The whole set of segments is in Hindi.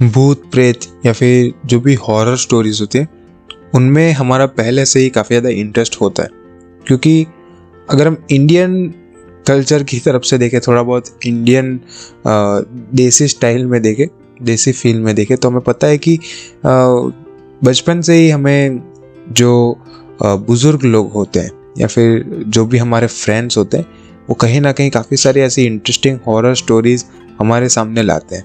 भूत, प्रेत या फिर जो भी हॉरर स्टोरीज होती हैं, उनमें हमारा पहले से ही काफ़ी ज़्यादा इंटरेस्ट होता है। क्योंकि अगर हम इंडियन कल्चर की तरफ़ से देखें, थोड़ा बहुत इंडियन देसी स्टाइल में देखें, देसी फील में देखें तो हमें पता है कि बचपन से ही हमें जो बुज़ुर्ग लोग होते हैं, या फिर जो भी हमारे फ्रेंड्स होते हैं, वो कहीं ना कहीं काफ़ी सारी ऐसी इंटरेस्टिंग हॉरर स्टोरीज हमारे सामने लाते हैं।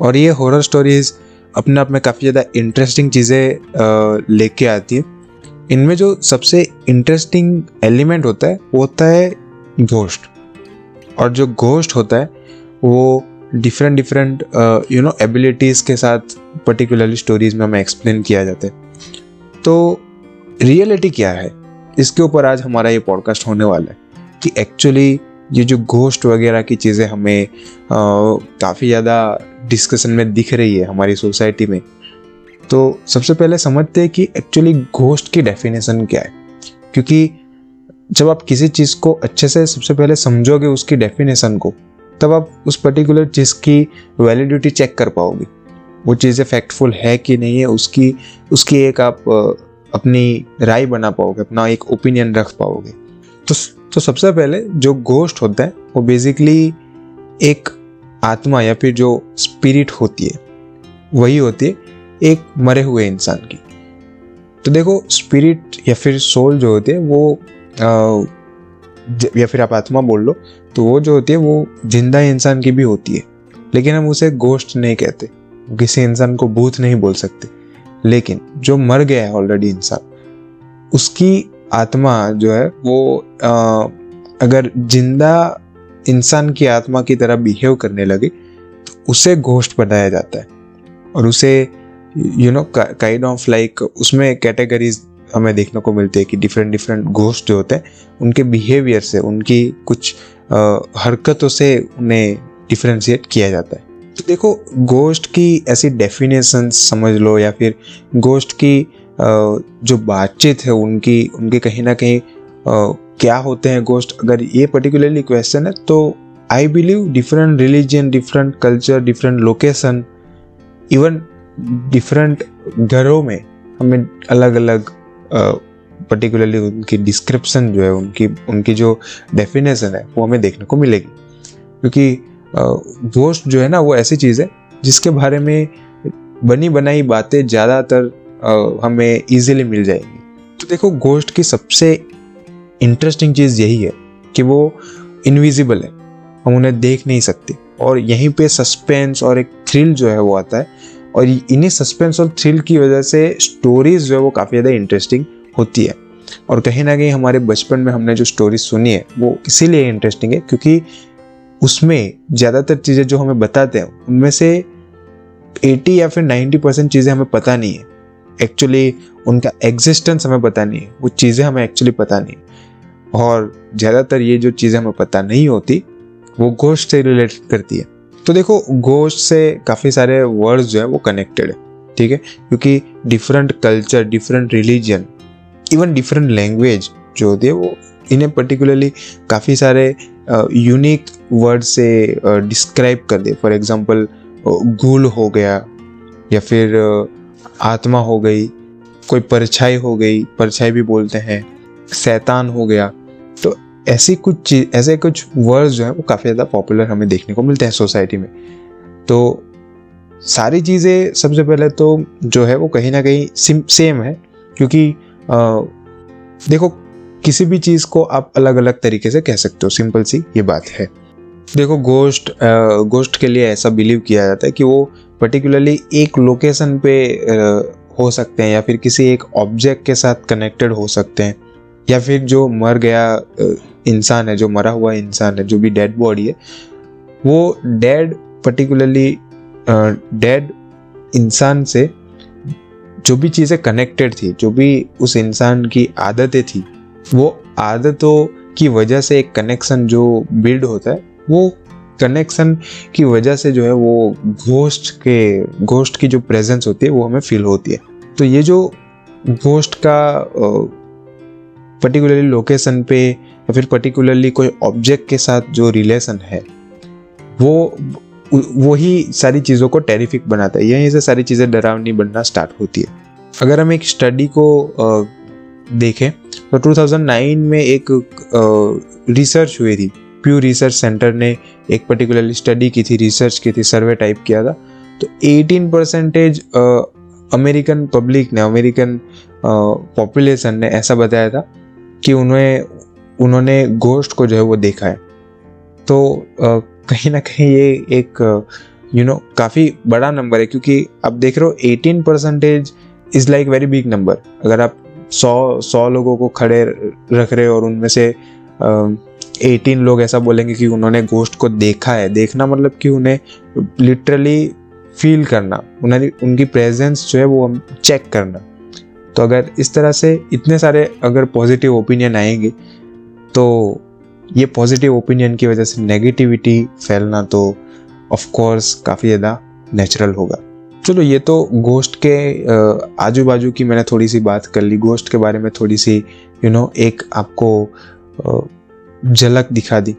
और ये हॉरर स्टोरीज अपने आप में काफ़ी ज़्यादा इंटरेस्टिंग चीज़ें लेके आती है। इनमें जो सबसे इंटरेस्टिंग एलिमेंट होता है, वो होता है घोस्ट और जो घोस्ट होता है, वो different different you know abilities के साथ पर्टिकुलरली स्टोरीज में हमें एक्सप्लेन किया जाता है। तो रियलिटी क्या है? इसके ऊपर आज हमारा ये पॉडकास्ट होने वाला है कि एक्चुअली ये जो घोस्ट वगैरह की चीज़ें हमें काफ़ी ज़्यादा डिस्कशन में दिख रही है हमारी सोसाइटी में। तो सबसे पहले समझते हैं कि एक्चुअली घोस्ट की डेफिनेशन क्या है। क्योंकि जब आप किसी चीज़ को अच्छे से सबसे पहले समझोगे उसकी डेफिनेशन को, तब आप उस पर्टिकुलर चीज़ की वैलिडिटी चेक कर पाओगे। वो चीज़ें फैक्टफुल है कि नहीं है, उसकी उसकी एक आप अपनी राय बना पाओगे, अपना एक ओपिनियन रख पाओगे। तो तो सबसे पहले जो गोस्ट होता है वो बेसिकली एक आत्मा या फिर जो स्पिरिट होती है वही होती है एक मरे हुए इंसान की। तो देखो स्पिरिट या फिर सोल जो होती है वो आ, या फिर आप आत्मा बोल लो तो वो जो होती है वो ज़िंदा इंसान की भी होती है। लेकिन हम उसे गोश्त नहीं कहते किसी इंसान को भूत नहीं बोल सकते। लेकिन जो मर गया है ऑलरेडी इंसान उसकी आत्मा जो है वो आ, अगर ज़िंदा इंसान की आत्मा की तरह बिहेव करने लगे तो उसे घोस्ट बनाया जाता है। और उसे you know kind of like उसमें कैटेगरीज हमें देखने को मिलती है कि डिफरेंट डिफरेंट घोस्ट जो होते हैं उनके बिहेवियर से उनकी कुछ आ, हरकतों से उन्हें डिफ्रेंशिएट किया जाता है। तो देखो गोश्त की ऐसी डेफिनेशन समझ लो या फिर गोश्त की जो बातचीत है उनकी, उनके कहीं ना कहीं क्या होते हैं गोस्ट अगर ये पर्टिकुलरली क्वेश्चन है तो I believe different religion different culture different location even different घरों में हमें अलग अलग पर्टिकुलरली उनकी डिस्क्रिप्शन जो है, उनकी उनकी जो डेफिनेशन है, वो हमें देखने को मिलेगी। क्योंकि गोश्त जो है ना, वो ऐसी चीज़ है जिसके बारे में बनी बनाई बातें ज़्यादातर हमें इजीली मिल जाएँगी। तो देखो गोश्त की सबसे इंटरेस्टिंग चीज़ यही है कि वो इनविजिबल है। हम उन्हें देख नहीं सकते। और यहीं पे सस्पेंस और एक थ्रिल जो है वो आता है। और इन्हीं सस्पेंस और थ्रिल की वजह से स्टोरीज जो है वो काफ़ी ज़्यादा इंटरेस्टिंग होती है। और कहीं ना कहीं हमारे बचपन में हमने जो स्टोरीज सुनी है, वो इसीलिए इंटरेस्टिंग है क्योंकि उसमें ज़्यादातर चीज़ें जो हमें बताते हैं, उनमें से 80 या फिर 90 परसेंट चीज़ें हमें पता नहीं है। एक्चुअली उनका एग्जिस्टेंस हमें पता नहीं है। वो चीज़ें हमें एक्चुअली पता नहीं और ज़्यादातर ये जो चीज़ें हमें पता नहीं होती, वो गोश्त से रिलेटेड करती है। तो देखो गोश्त से काफ़ी सारे वर्ड्स जो है, वो कनेक्टेड है, ठीक है? क्योंकि different culture different religion even different language जो होती है, वो इन्हें पर्टिकुलरली काफ़ी सारे यूनिक वर्ड से डिस्क्राइब कर दे। फॉर एग्जांपल गुल हो गया, या फिर आत्मा हो गई कोई परछाई हो गई परछाई भी बोलते हैं शैतान हो गया। तो ऐसी कुछ चीज़ ऐसे कुछ वर्ड्स जो है वो काफ़ी ज़्यादा पॉपुलर हमें देखने को मिलते हैं सोसाइटी में। तो सारी चीज़ें सबसे पहले तो जो है वो कहीं ना कहीं सेम है क्योंकि आ, देखो किसी भी चीज़ को आप अलग अलग तरीके से कह सकते हो सिंपल सी ये बात है। देखो गोश्त गोश्त के लिए ऐसा बिलीव किया जाता है कि वो पर्टिकुलरली एक लोकेशन पे हो सकते हैं या फिर किसी एक ऑब्जेक्ट के साथ कनेक्टेड हो सकते हैं। या फिर जो मर गया इंसान है, जो मरा हुआ इंसान है, जो भी डेड बॉडी है, वो डेड पर्टिकुलरली डेड इंसान से जो भी चीज़ें कनेक्टेड थी, जो भी उस इंसान की आदतें थी, वो आदतों की वजह से एक कनेक्शन जो बिल्ड होता है, वो कनेक्शन की वजह से जो है वो घोस्ट के घोस्ट की जो प्रेजेंस होती है, वो हमें फील होती है। तो ये जो घोस्ट का पर्टिकुलरली लोकेशन पे या फिर पर्टिकुलरली कोई ऑब्जेक्ट के साथ जो रिलेशन है, वो, वही सारी चीज़ों को टेरिफिक बनाता है। यहीं से सारी चीज़ें डरावनी बनना स्टार्ट होती है। अगर हम एक स्टडी को देखें तो 2009 में एक रिसर्च हुई थी। प्यू रिसर्च सेंटर ने एक पर्टिकुलरली स्टडी की थी रिसर्च की थी सर्वे टाइप किया था। तो 18 परसेंटेज अमेरिकन पब्लिक ने अमेरिकन पॉपुलेशन ने ऐसा बताया था कि उन्हें, उन्होंने गोश्त को जो है वो देखा है। तो कहीं ना कहीं ये एक यू नो काफ़ी बड़ा नंबर है, क्योंकि आप देख रहे हो eighteen percentage is like very big number अगर आप सौ सौ लोगों को खड़े रख रहे हो और उनमें से एटीन लोग ऐसा बोलेंगे कि उन्होंने गोश्त को देखा है। देखना मतलब कि उन्हें लिटरली फील करना। उन्हें उनकी प्रेजेंस जो है वो हम चेक करना। तो अगर इस तरह से इतने सारे अगर पॉजिटिव ओपिनियन आएँगे तो ये पॉजिटिव ओपिनियन की वजह से नेगेटिविटी फैलना तो ऑफ़ कोर्स काफ़ी ज़्यादा नेचुरल होगा। चलो ये तो गोश्त के आजू बाजू की मैंने थोड़ी सी बात कर ली। गोश्त के बारे में थोड़ी सी यू you नो know, एक आपको झलक दिखा दी।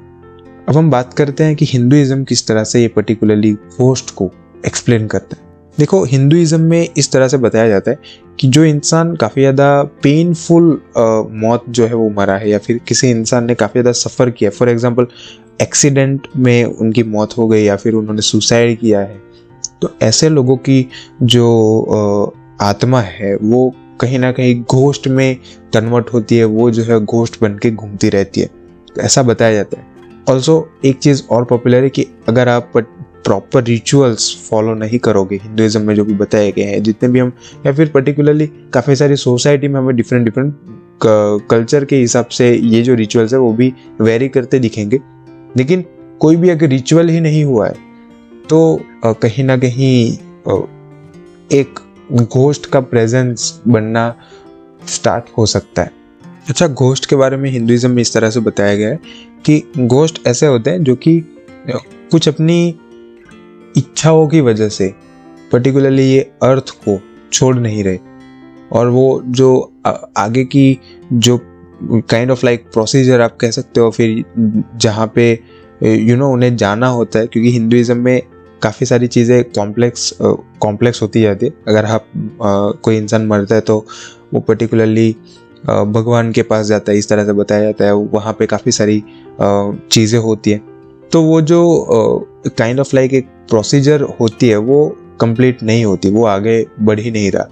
अब हम बात करते हैं कि हिंदुइज्म किस तरह से ये पर्टिकुलरली गोश्त को एक्सप्लेन करता है। देखो, हिंदुइज्म में इस तरह से बताया जाता है कि जो इंसान काफ़ी ज़्यादा पेनफुल मौत जो है वो मरा है या फिर किसी इंसान ने काफ़ी ज़्यादा सफ़र किया फॉर एग्जांपल एक्सीडेंट में उनकी मौत हो गई या फिर उन्होंने सुसाइड किया है। तो ऐसे लोगों की जो आत्मा है, वो कहीं ना कहीं घोस्ट में कन्वर्ट होती है, वो जो है घोस्ट बन के घूमती रहती है। ऐसा बताया जाता है। ऑल्सो एक चीज़ और पॉपुलर है कि अगर आप प्रॉपर रिचुअल्स फॉलो नहीं करोगे हिंदुज़म में जो भी बताए गए हैं, जितने भी हम, या फिर पर्टिकुलरली काफ़ी सारी सोसाइटी में हमें डिफरेंट डिफरेंट कल्चर के हिसाब से ये जो रिचुअल्स है, वो भी वेरी करते दिखेंगे। लेकिन कोई भी अगर रिचुअल ही नहीं हुआ है तो कहीं ना कहीं एक घोस्ट का प्रेजेंस बनना स्टार्ट हो सकता है। अच्छा घोस्ट के बारे में हिंदुइज्म में इस तरह से बताया गया है कि गोश्त ऐसे होते हैं जो कि कुछ अपनी इच्छाओं की वजह से पर्टिकुलरली ये अर्थ को छोड़ नहीं रहे। और वो जो आगे की जो काइंड ऑफ़ लाइक प्रोसीजर आप कह सकते हो, फिर जहाँ पे यू नो उन्हें जाना होता है, क्योंकि हिंदुज़म में काफ़ी सारी चीज़ें कॉम्प्लेक्स कॉम्प्लेक्स होती जाती है। अगर आप कोई इंसान मरता है तो वो पर्टिकुलरली भगवान के पास जाता है, इस तरह से बताया जाता है, वहाँ पे काफ़ी सारी चीज़ें होती हैं। तो वो जो काइंड ऑफ़ लाइक एक प्रोसीजर होती है, वो कंप्लीट नहीं होती, वो आगे बढ़ ही नहीं रहा।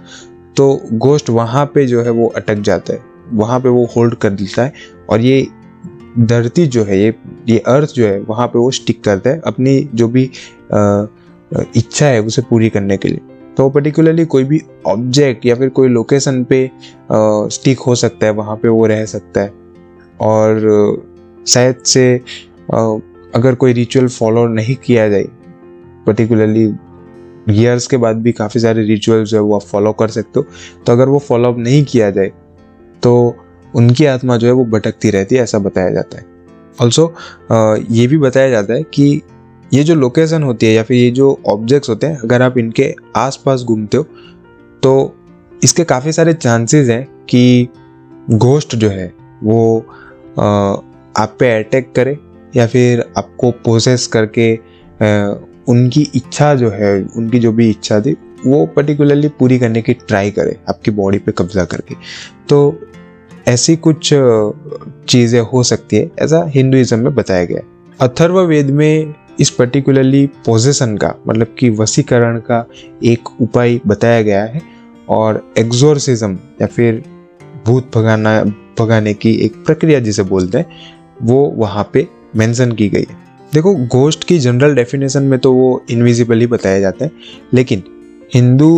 तो गोस्ट वहाँ पे जो है, वो अटक जाता है, वहाँ पे वो होल्ड कर देता है, और ये धरती जो है, ये ये अर्थ जो है, वहाँ पे वो स्टिक करता है अपनी जो भी इच्छा है, उसे पूरी करने के लिए। तो पर्टिकुलरली कोई भी ऑब्जेक्ट या फिर कोई लोकेशन पे स्टिक हो सकता है, वहाँ पे वो रह सकता है। और, शायद से अगर कोई रिचुअल फॉलो नहीं किया जाए पर्टिकुलरली ईयर्स के बाद भी काफ़ी सारे रिचुअल्स है वो आप फॉलो कर सकते हो। तो अगर वो फॉलो अप नहीं किया जाए तो उनकी आत्मा जो है वो भटकती रहती है, ऐसा बताया जाता है। ऑल्सो ये भी बताया जाता है कि ये जो लोकेशन होती है या फिर ये जो ऑब्जेक्ट्स होते हैं, अगर आप इनके आसपास घूमते हो तो इसके काफ़ी सारे चांसेस हैं कि घोस्ट जो है, वो आप पे अटैक करे या फिर आपको प्रोसेस करके उनकी इच्छा जो है, उनकी जो भी इच्छा थी, वो पर्टिकुलरली पूरी करने की ट्राई करे, आपकी बॉडी पे कब्जा करके। तो ऐसी कुछ चीज़ें हो सकती है, ऐसा हिंदुइज्म में बताया गया अथर्व वेद में इस पर्टिकुलरली पोजेशन का मतलब कि वसीकरण का एक उपाय बताया गया है और एग्जोरसिज्म या फिर भूत भगाना, भगाने की एक प्रक्रिया जिसे बोलते हैं, वो वहाँ पे मेंशन की गई है। देखो गोस्ट की जनरल डेफिनेशन में तो वो इनविजिबल ही बताया जाता है, लेकिन हिंदू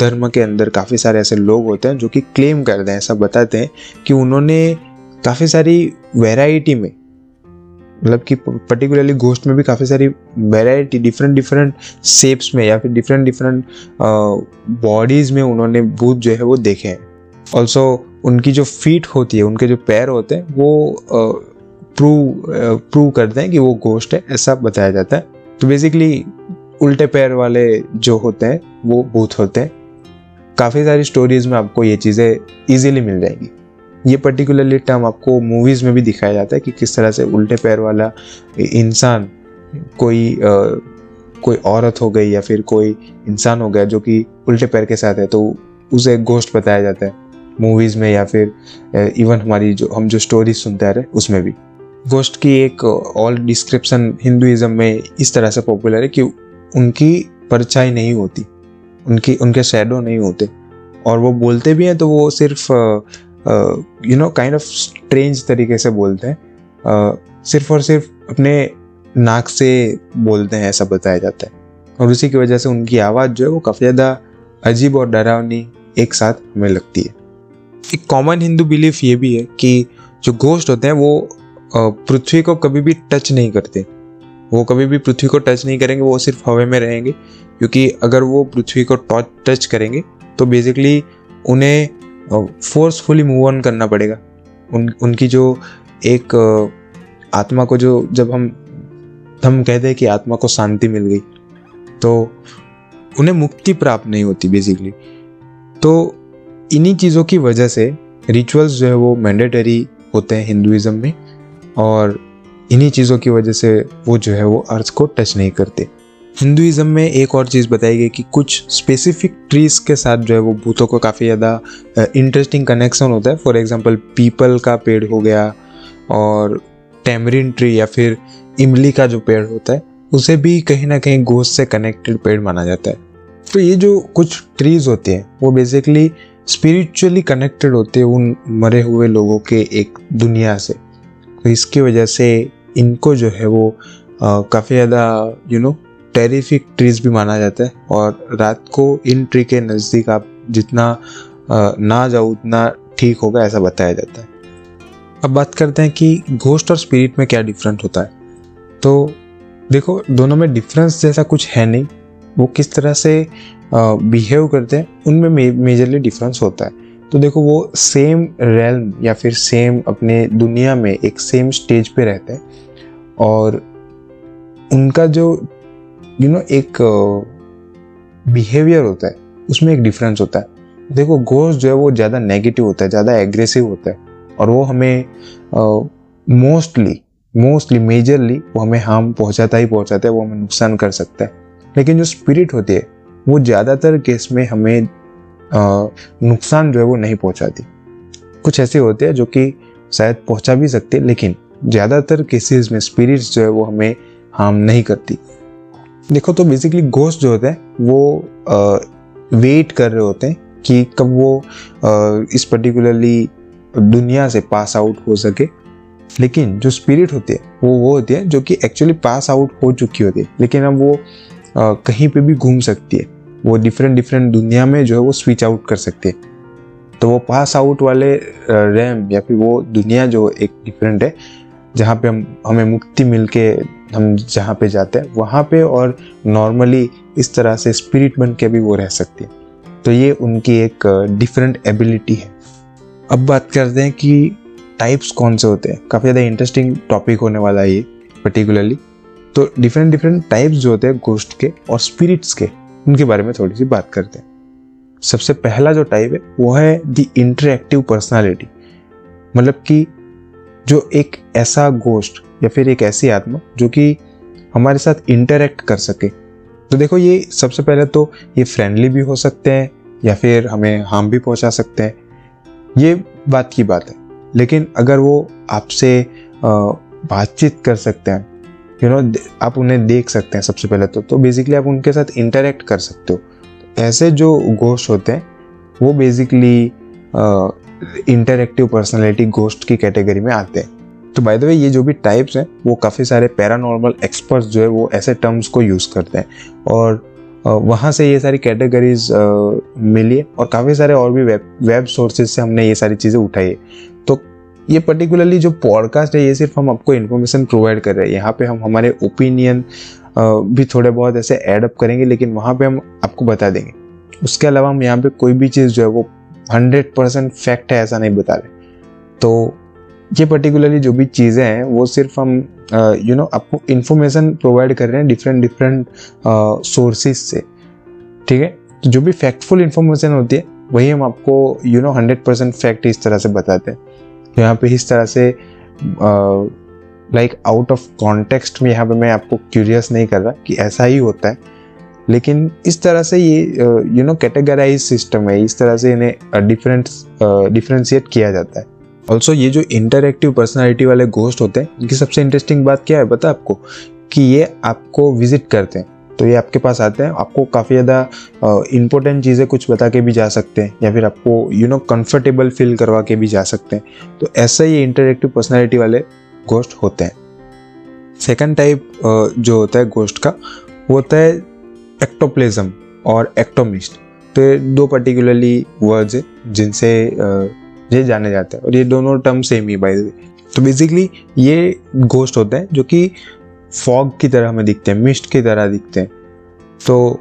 धर्म के अंदर काफ़ी सारे ऐसे लोग होते हैं जो कि क्लेम करते हैं, ऐसा बताते हैं कि उन्होंने काफ़ी सारी वैरायटी में मतलब कि पर्टिकुलरली गोस्ट में भी काफ़ी सारी वैरायटी डिफरेंट डिफरेंट शेप्स में या फिर डिफरेंट डिफरेंट बॉडीज़ में उन्होंने भूत जो है वो देखे हैं। ऑल्सो उनकी जो फीट होती है, उनके जो पैर होते हैं, वो प्रूव प्रूव करते हैं कि वो गोश्त है, ऐसा बताया जाता है। तो बेसिकली उल्टे पैर वाले जो होते हैं, वो भूत होते हैं। काफ़ी सारी स्टोरीज में आपको ये चीज़ें इजीली मिल जाएँगी। ये पर्टिकुलरली टर्म आपको मूवीज़ में भी दिखाया जाता है कि किस तरह से उल्टे पैर वाला इंसान कोई आ, कोई औरत हो गई या फिर कोई इंसान हो गया जो कि उल्टे पैर के साथ है तो उसे गोश्त बताया जाता है मूवीज़ में या फिर इवन हमारी जो हम जो स्टोरीज सुनते आ रहे उसमें भी। गोश्त की एक ऑल डिस्क्रिप्शन हिंदुज़म में इस तरह से पॉपुलर है कि उनकी परछाई नहीं होती उनकी उनके शेडो नहीं होते। और वो बोलते भी हैं तो वो सिर्फ़ you know kind of strange तरीके से बोलते हैं। uh, सिर्फ़ और सिर्फ़ अपने नाक से बोलते हैं ऐसा बताया जाता है। और उसी की वजह से उनकी आवाज़ जो है वो काफ़ी ज़्यादा अजीब और डरावनी एक साथ हमें लगती है। एक कॉमन हिंदू बिलीफ ये भी है कि जो गोश्त होते हैं वो पृथ्वी को कभी भी टच नहीं करते। वो कभी भी पृथ्वी को टच नहीं करेंगे वो सिर्फ़ हवा में रहेंगे। क्योंकि अगर वो पृथ्वी को टच करेंगे तो बेसिकली उन्हें फोर्सफुली मूव ऑन करना पड़ेगा। उन, उनकी जो एक आत्मा को जो जब हम हम कहते हैं कि आत्मा को शांति मिल गई तो उन्हें मुक्ति प्राप्त नहीं होती बेसिकली तो इन्हीं चीज़ों की वजह से रिचुअल्स जो है वो मैंडेटरी होते हैं हिंदुज़म में, और इन्हीं चीज़ों की वजह से वो जो है वो अर्थ को टच नहीं करते। हिंदुज़म में एक और चीज़ बताई गई कि कुछ स्पेसिफिक ट्रीज के साथ जो है वो भूतों को काफ़ी ज़्यादा इंटरेस्टिंग कनेक्शन होता है। फॉर एग्जांपल पीपल का पेड़ हो गया और टेमरिन ट्री या फिर इमली का जो पेड़ होता है, उसे भी कहीं ना कहीं गोश्त से कनेक्टेड पेड़ माना जाता है। तो ये जो कुछ ट्रीज होते हैं, वो बेसिकली स्पिरिचुअली कनेक्टेड होते हैं उन मरे हुए लोगों के एक दुनिया से। तो इसकी वजह से इनको जो है वो काफ़ी ज़्यादा यू नो टेरिफिक ट्रीज भी माना जाता है और रात को इन ट्री के नज़दीक आप जितना ना जाओ, उतना ठीक होगा ऐसा बताया जाता है। अब बात करते हैं कि घोस्ट और स्पिरिट में क्या डिफरेंट होता है। तो देखो, दोनों में डिफरेंस जैसा कुछ है नहीं। वो किस तरह से बिहेव करते हैं, उनमें मेजरली डिफरेंस होता है। तो देखो, वो सेम रेलम या फिर सेम अपने दुनिया में एक सेम स्टेज पे रहते हैं और उनका जो यू नो एक बिहेवियर होता है, उसमें एक डिफरेंस होता है। देखो गोस्ट जो है वो ज़्यादा नेगेटिव होता है, ज़्यादा एग्रेसिव होता है। और वो हमें मोस्टली मोस्टली मेजरली वो हमें हार्म पहुंचाता ही पहुंचाता है, वो हमें नुकसान कर सकता है। लेकिन जो स्पिरिट होती है, वो ज़्यादातर केस में हमें नुकसान जो है वो नहीं पहुंचाती। कुछ ऐसे होते हैं जो कि शायद पहुँचा भी सकते लेकिन ज़्यादातर केसेस में स्पिरिट्स जो है वो हमें हार्म नहीं करती। देखो तो बेसिकली गोस्ट जो होते हैं वो वेट कर रहे होते हैं कि कब वो आ, इस पर्टिकुलरली दुनिया से पास आउट हो सके। लेकिन जो स्पिरिट होती है वो वो होती है जो कि एक्चुअली पास आउट हो चुकी होती है। लेकिन अब वो आ, कहीं पे भी घूम सकती है। वो डिफरेंट डिफरेंट दुनिया में जो है वो स्विच आउट कर सकती है। तो वो पास आउट वाले रैम या फिर वो दुनिया जो एक डिफरेंट है जहाँ पे हम, हमें मुक्ति मिल के हम जहाँ पे जाते हैं, वहाँ पे और नॉर्मली इस तरह से स्पिरिट बन के भी वो रह सकती है। तो ये उनकी एक डिफरेंट एबिलिटी है। अब बात करते हैं कि टाइप्स कौन से होते हैं। काफ़ी ज़्यादा इंटरेस्टिंग टॉपिक होने वाला है ये पर्टिकुलरली तो डिफरेंट डिफरेंट टाइप्स जो होते हैं गोस्ट के और स्पिरिट्स के, उनके बारे में थोड़ी सी बात करते हैं। सबसे पहला जो टाइप है, वो है द इंटरेक्टिव पर्सनालिटी मतलब कि जो एक ऐसा गोस्ट या फिर एक ऐसी आत्मा जो कि हमारे साथ इंटरेक्ट कर सके। तो देखो ये सबसे पहले तो ये फ्रेंडली भी हो सकते हैं या फिर हमें हार्म भी पहुँचा सकते हैं। ये बात की बात है। लेकिन अगर वो आपसे बातचीत कर सकते हैं यू you नो know, आप उन्हें देख सकते हैं सबसे पहले तो तो बेसिकली आप उनके साथ इंटरेक्ट कर सकते हो। ऐसे जो गोश्त होते हैं वो बेसिकली इंटरेक्टिव पर्सनैलिटी गोस्ट की कैटेगरी में आते हैं। तो बाय द वे ये जो भी टाइप्स हैं, वो काफ़ी सारे पैरानॉर्मल एक्सपर्ट्स जो है, वो ऐसे टर्म्स को यूज़ करते हैं। और वहाँ से ये सारी कैटेगरीज मिली और काफ़ी सारे और भी वेब वेब सोर्सेज से हमने ये सारी चीज़ें उठाई तो ये पर्टिकुलरली जो पॉडकास्ट है, ये सिर्फ़ हम आपको इन्फॉर्मेशन प्रोवाइड कर रहे हैं। यहाँ पे हम, हमारे ओपिनियन भी थोड़े बहुत ऐसे एडअप करेंगे, लेकिन वहाँ पे हम आपको बता देंगे। उसके अलावा हम यहाँ पे कोई भी चीज़ जो है, वो हंड्रेड परसेंट फैक्ट है, ऐसा नहीं बता रहे। तो ये पर्टिकुलरली जो भी चीज़ें हैं, वो सिर्फ़ हम यू नो आपको इन्फॉर्मेशन प्रोवाइड कर रहे हैं डिफरेंट डिफरेंट सोर्सेज से। ठीक है? तो जो भी फैक्टफुल इन्फॉर्मेशन होती है, वही हम आपको you know hundred percent fact इस तरह से बताते हैं। तो यहाँ पे इस तरह से लाइक आउट ऑफ़ कॉन्टेक्स्ट में यहाँ पे मैं आपको क्यूरियस नहीं कर रहा कि ऐसा ही होता है। लेकिन इस तरह से ये यू नो कैटेगराइज सिस्टम है, इस तरह से इन्हें डिफरेंट डिफ्रेंशिएट किया जाता है। ऑल्सो ये जो इंटरएक्टिव पर्सनालिटी वाले गोस्ट होते हैं, इनकी सबसे इंटरेस्टिंग बात क्या है पता आपको? कि ये आपको विज़िट करते हैं। तो ये आपके पास आते हैं, आपको काफ़ी ज़्यादा इंपॉर्टेंट चीज़ें कुछ बता के भी जा सकते हैं, या फिर आपको यू नो कंफर्टेबल फील करवा के भी जा सकते हैं। तो ऐसा ही इंटरेक्टिव पर्सनैलिटी वाले गोस्ट होते हैं। सेकंड टाइप जो होता है गोस्ट का, वो होता है एक्टोप्लेज्म और एक्टोमिस्ट तो ये दो पर्टिकुलरली वर्ड्स है जिनसे ये जाने जाते हैं। और ये दोनों टर्म सेम ही बाय तो बेसिकली ये गोस्ट होते हैं जो कि फॉग की तरह हमें दिखते हैं मिस्ट की तरह दिखते हैं। तो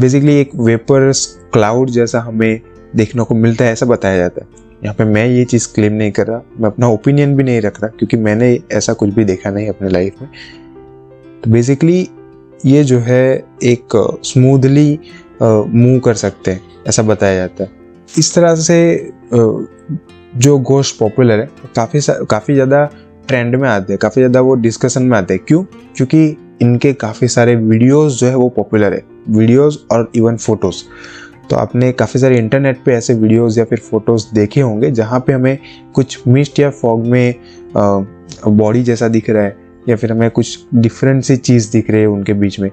बेसिकली एक वेपर क्लाउड जैसा हमें देखने को मिलता है, ऐसा बताया जाता है। यहाँ पे मैं ये चीज़ क्लेम नहीं कर रहा, मैं अपना ओपिनियन भी नहीं रख रहा, क्योंकि मैंने ऐसा कुछ भी देखा नहीं अपने लाइफ में। तो बेसिकली ये जो है एक स्मूथली मूव कर सकते हैं, ऐसा बताया जाता है। इस तरह से जो गोश्त पॉपुलर है, काफ़ी काफ़ी ज़्यादा ट्रेंड में आते हैं, काफ़ी ज़्यादा वो डिस्कशन में आते हैं। क्यों? क्योंकि इनके काफ़ी सारे वीडियोस जो है वो पॉपुलर है वीडियोस और इवन फ़ोटोज़ तो आपने काफ़ी सारे इंटरनेट पे ऐसे वीडियोस या फिर फ़ोटोज़ देखे होंगे, जहाँ पे हमें कुछ मिस्ट या फॉग में बॉडी जैसा दिख रहा है। या फिर हमें कुछ डिफरेंट सी चीज़ दिख रही है उनके बीच में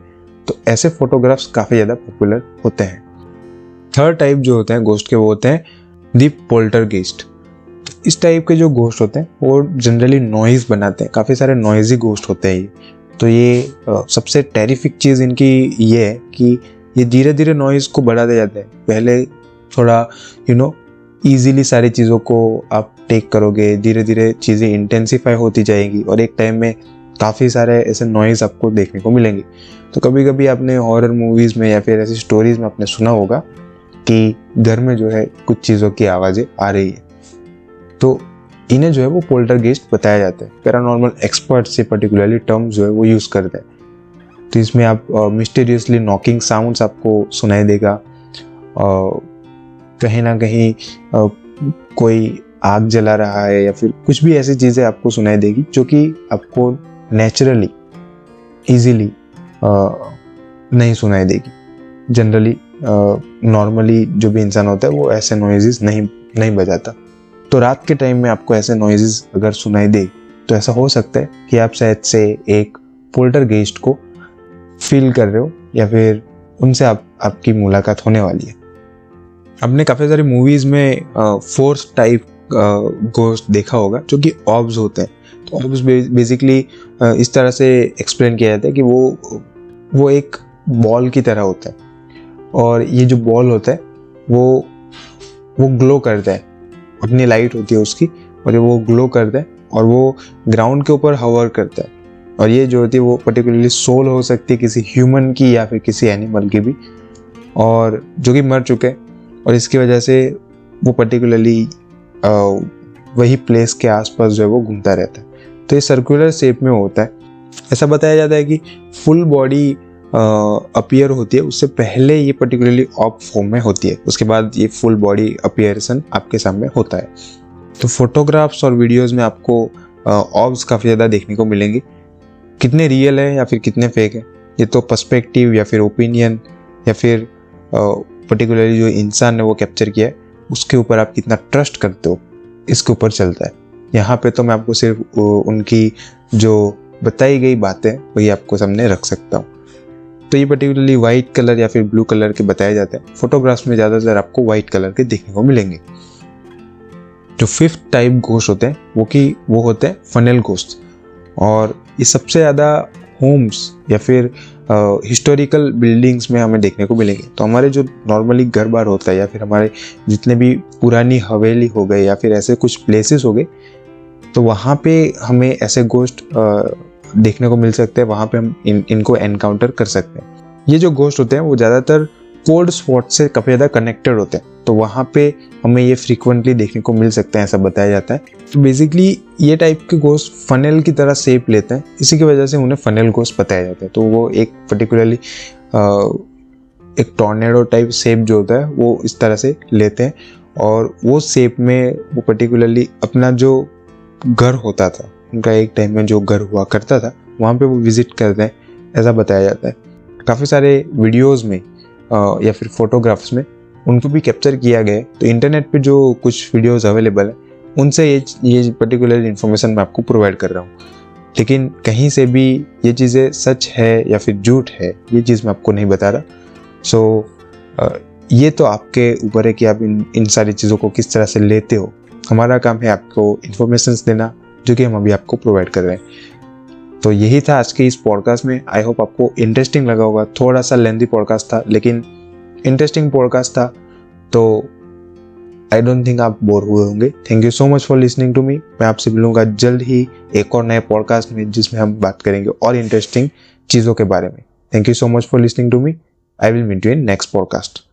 तो ऐसे फोटोग्राफ्स काफ़ी ज़्यादा पॉपुलर होते हैं। थर्ड टाइप जो होते हैं गोस्ट के, वो होते हैं दी पोल्टर गेस्ट इस टाइप के जो गोस्ट होते हैं, वो जनरली नॉइज़ बनाते हैं। काफ़ी सारे नॉइजी गोस्ट होते हैं ये। तो ये सबसे टेरिफिक चीज़ इनकी ये है कि ये धीरे धीरे नॉइज़ को बढ़ाते जाते हैं। पहले थोड़ा यू नो ईजीली सारी चीज़ों को आप टेक करोगे धीरे धीरे चीज़ें इंटेंसिफाई होती जाएँगी। और एक टाइम में काफ़ी सारे ऐसे नॉइज़ आपको देखने को मिलेंगे। तो कभी कभी आपने हॉरर मूवीज़ में या फिर ऐसी स्टोरीज़ में आपने सुना होगा कि घर में जो है कुछ चीज़ों की आवाज़ें आ रही है। तो इन्हें जो है वो पोल्टर गेस्ट बताया जाता है। पैरानॉर्मल एक्सपर्ट से पर्टिकुलरली टर्म जो है वो यूज़ करते हैं। तो इसमें आप मिस्टीरियसली नॉकिंग साउंड्स आपको सुनाई देगा। कहीं ना कहीं uh, कोई आग जला रहा है या फिर कुछ भी ऐसी चीज़ें आपको सुनाई देगी जो कि आपको नेचुरली इजीली नहीं सुनाई देगी। जनरली नॉर्मली जो भी इंसान होता है, वो ऐसे नॉइजेस नहीं नहीं बजाता। तो रात के टाइम में आपको ऐसे नॉइजेस अगर सुनाई दे तो ऐसा हो सकता है कि आप शायद से एक पोल्टर गेस्ट को फील कर रहे हो, या फिर उनसे आप, आपकी मुलाकात होने वाली है। आपने काफ़ी सारी मूवीज़ में फोर्स टाइप गोस्ट देखा होगा, जो कि ऑब्स होते हैं। तो ऑब्स बेसिकली इस तरह से एक्सप्लेन किया जाता है कि वो वो एक बॉल की तरह होता है। और ये जो बॉल होता है, वो वो ग्लो करता है। अपनी लाइट होती है उसकी, और वो ग्लो करता है, और वो ग्राउंड के ऊपर हवर करता है, और ये जो होती है वो पर्टिकुलरली सोल हो सकती है किसी ह्यूमन की या फिर किसी एनिमल की भी, और जो कि मर चुके हैं, और इसकी वजह से वो पर्टिकुलरली वही प्लेस के आसपास जो है वो घूमता रहता है। तो ये सर्कुलर शेप में होता है। ऐसा बताया जाता है कि फुल बॉडी अपियर होती है, उससे पहले ये पर्टिकुलरली ऑफ़ फॉर्म में होती है। उसके बाद ये फुल बॉडी अपियरसन आपके सामने होता है। तो फोटोग्राफ्स और वीडियोस में आपको ऑब्स काफ़ी ज़्यादा देखने को मिलेंगे। कितने रियल है या फिर कितने फेक है, ये तो पर्सपेक्टिव या फिर ओपिनियन या फिर पर्टिकुलरली जो इंसान ने वो कैप्चर किया है, उसके ऊपर आप कितना ट्रस्ट करते हो, इसके ऊपर चलता है। यहाँ पे तो मैं आपको सिर्फ़ उनकी जो बताई गई बातें, वही आपको सामने रख सकता हूँ। तो ये पर्टिकुलरली वाइट कलर या फिर ब्लू कलर के बताए जाते हैं। फोटोग्राफ्स में ज़्यादातर आपको वाइट कलर के देखने को मिलेंगे। जो फिफ्थ टाइप गोश्त होते हैं, वो कि, वो होते हैं फनेल गोश्त और ये सबसे ज़्यादा होम्स या फिर हिस्टोरिकल बिल्डिंग्स में हमें देखने को मिलेंगे। तो हमारे जो नॉर्मली घर बार होता है या फिर हमारे जितने भी पुरानी हवेली हो गए या फिर ऐसे कुछ प्लेसेस हो गए तो वहाँ पे हमें ऐसे गोश्त देखने को मिल सकते हैं, वहाँ पे हम इन, इनको एनकाउंटर कर सकते हैं। ये जो गोश्त होते हैं, वो ज़्यादातर कोल्ड स्पॉट से काफ़ी ज़्यादा कनेक्टेड होते हैं। तो वहाँ पे हमें ये फ्रीक्वेंटली देखने को मिल सकते हैं, ऐसा बताया जाता है। तो बेसिकली ये टाइप के गोश्त फनेल की तरह सेप लेते हैं। इसी की वजह से उन्हें फनेल गोश्त बताया जाता है। तो वो एक पर्टिकुलरली एक टॉर्नेडो टाइप सेप जो होता है, वो इस तरह से लेते हैं। और वो सेप में वो पर्टिकुलरली अपना जो घर होता था। उनका एक टाइम में जो घर हुआ करता था, वहाँ पे वो विज़िट करते हैं, ऐसा बताया जाता है। काफ़ी सारे वीडियोस में या फिर फोटोग्राफ्स में उनको भी कैप्चर किया गया है। तो इंटरनेट पे जो कुछ वीडियोस अवेलेबल है, उनसे ये ये पर्टिकुलर इन्फॉर्मेशन मैं आपको प्रोवाइड कर रहा हूँ। लेकिन कहीं से भी ये चीज़ें सच है या फिर झूठ है, ये चीज़ मैं आपको नहीं बता रहा। सो ये तो आपके ऊपर है कि आप इन इन सारी चीज़ों को किस तरह से लेते हो। हमारा काम है आपको इन्फॉर्मेशन देना, जो कि हम अभी आपको प्रोवाइड कर रहे हैं। तो यही था आज के इस पॉडकास्ट में। आई होप आपको इंटरेस्टिंग लगा होगा। थोड़ा सा लेंदी पॉडकास्ट था, लेकिन इंटरेस्टिंग पॉडकास्ट था। तो आई डोंट थिंक आप बोर हुए होंगे। Thank you so much for listening to me मैं आपसे मिलूँगा जल्द ही एक और नए पॉडकास्ट में, जिसमें हम बात करेंगे और इंटरेस्टिंग चीज़ों के बारे में। Thank you so much for listening to me I will meet you in next podcast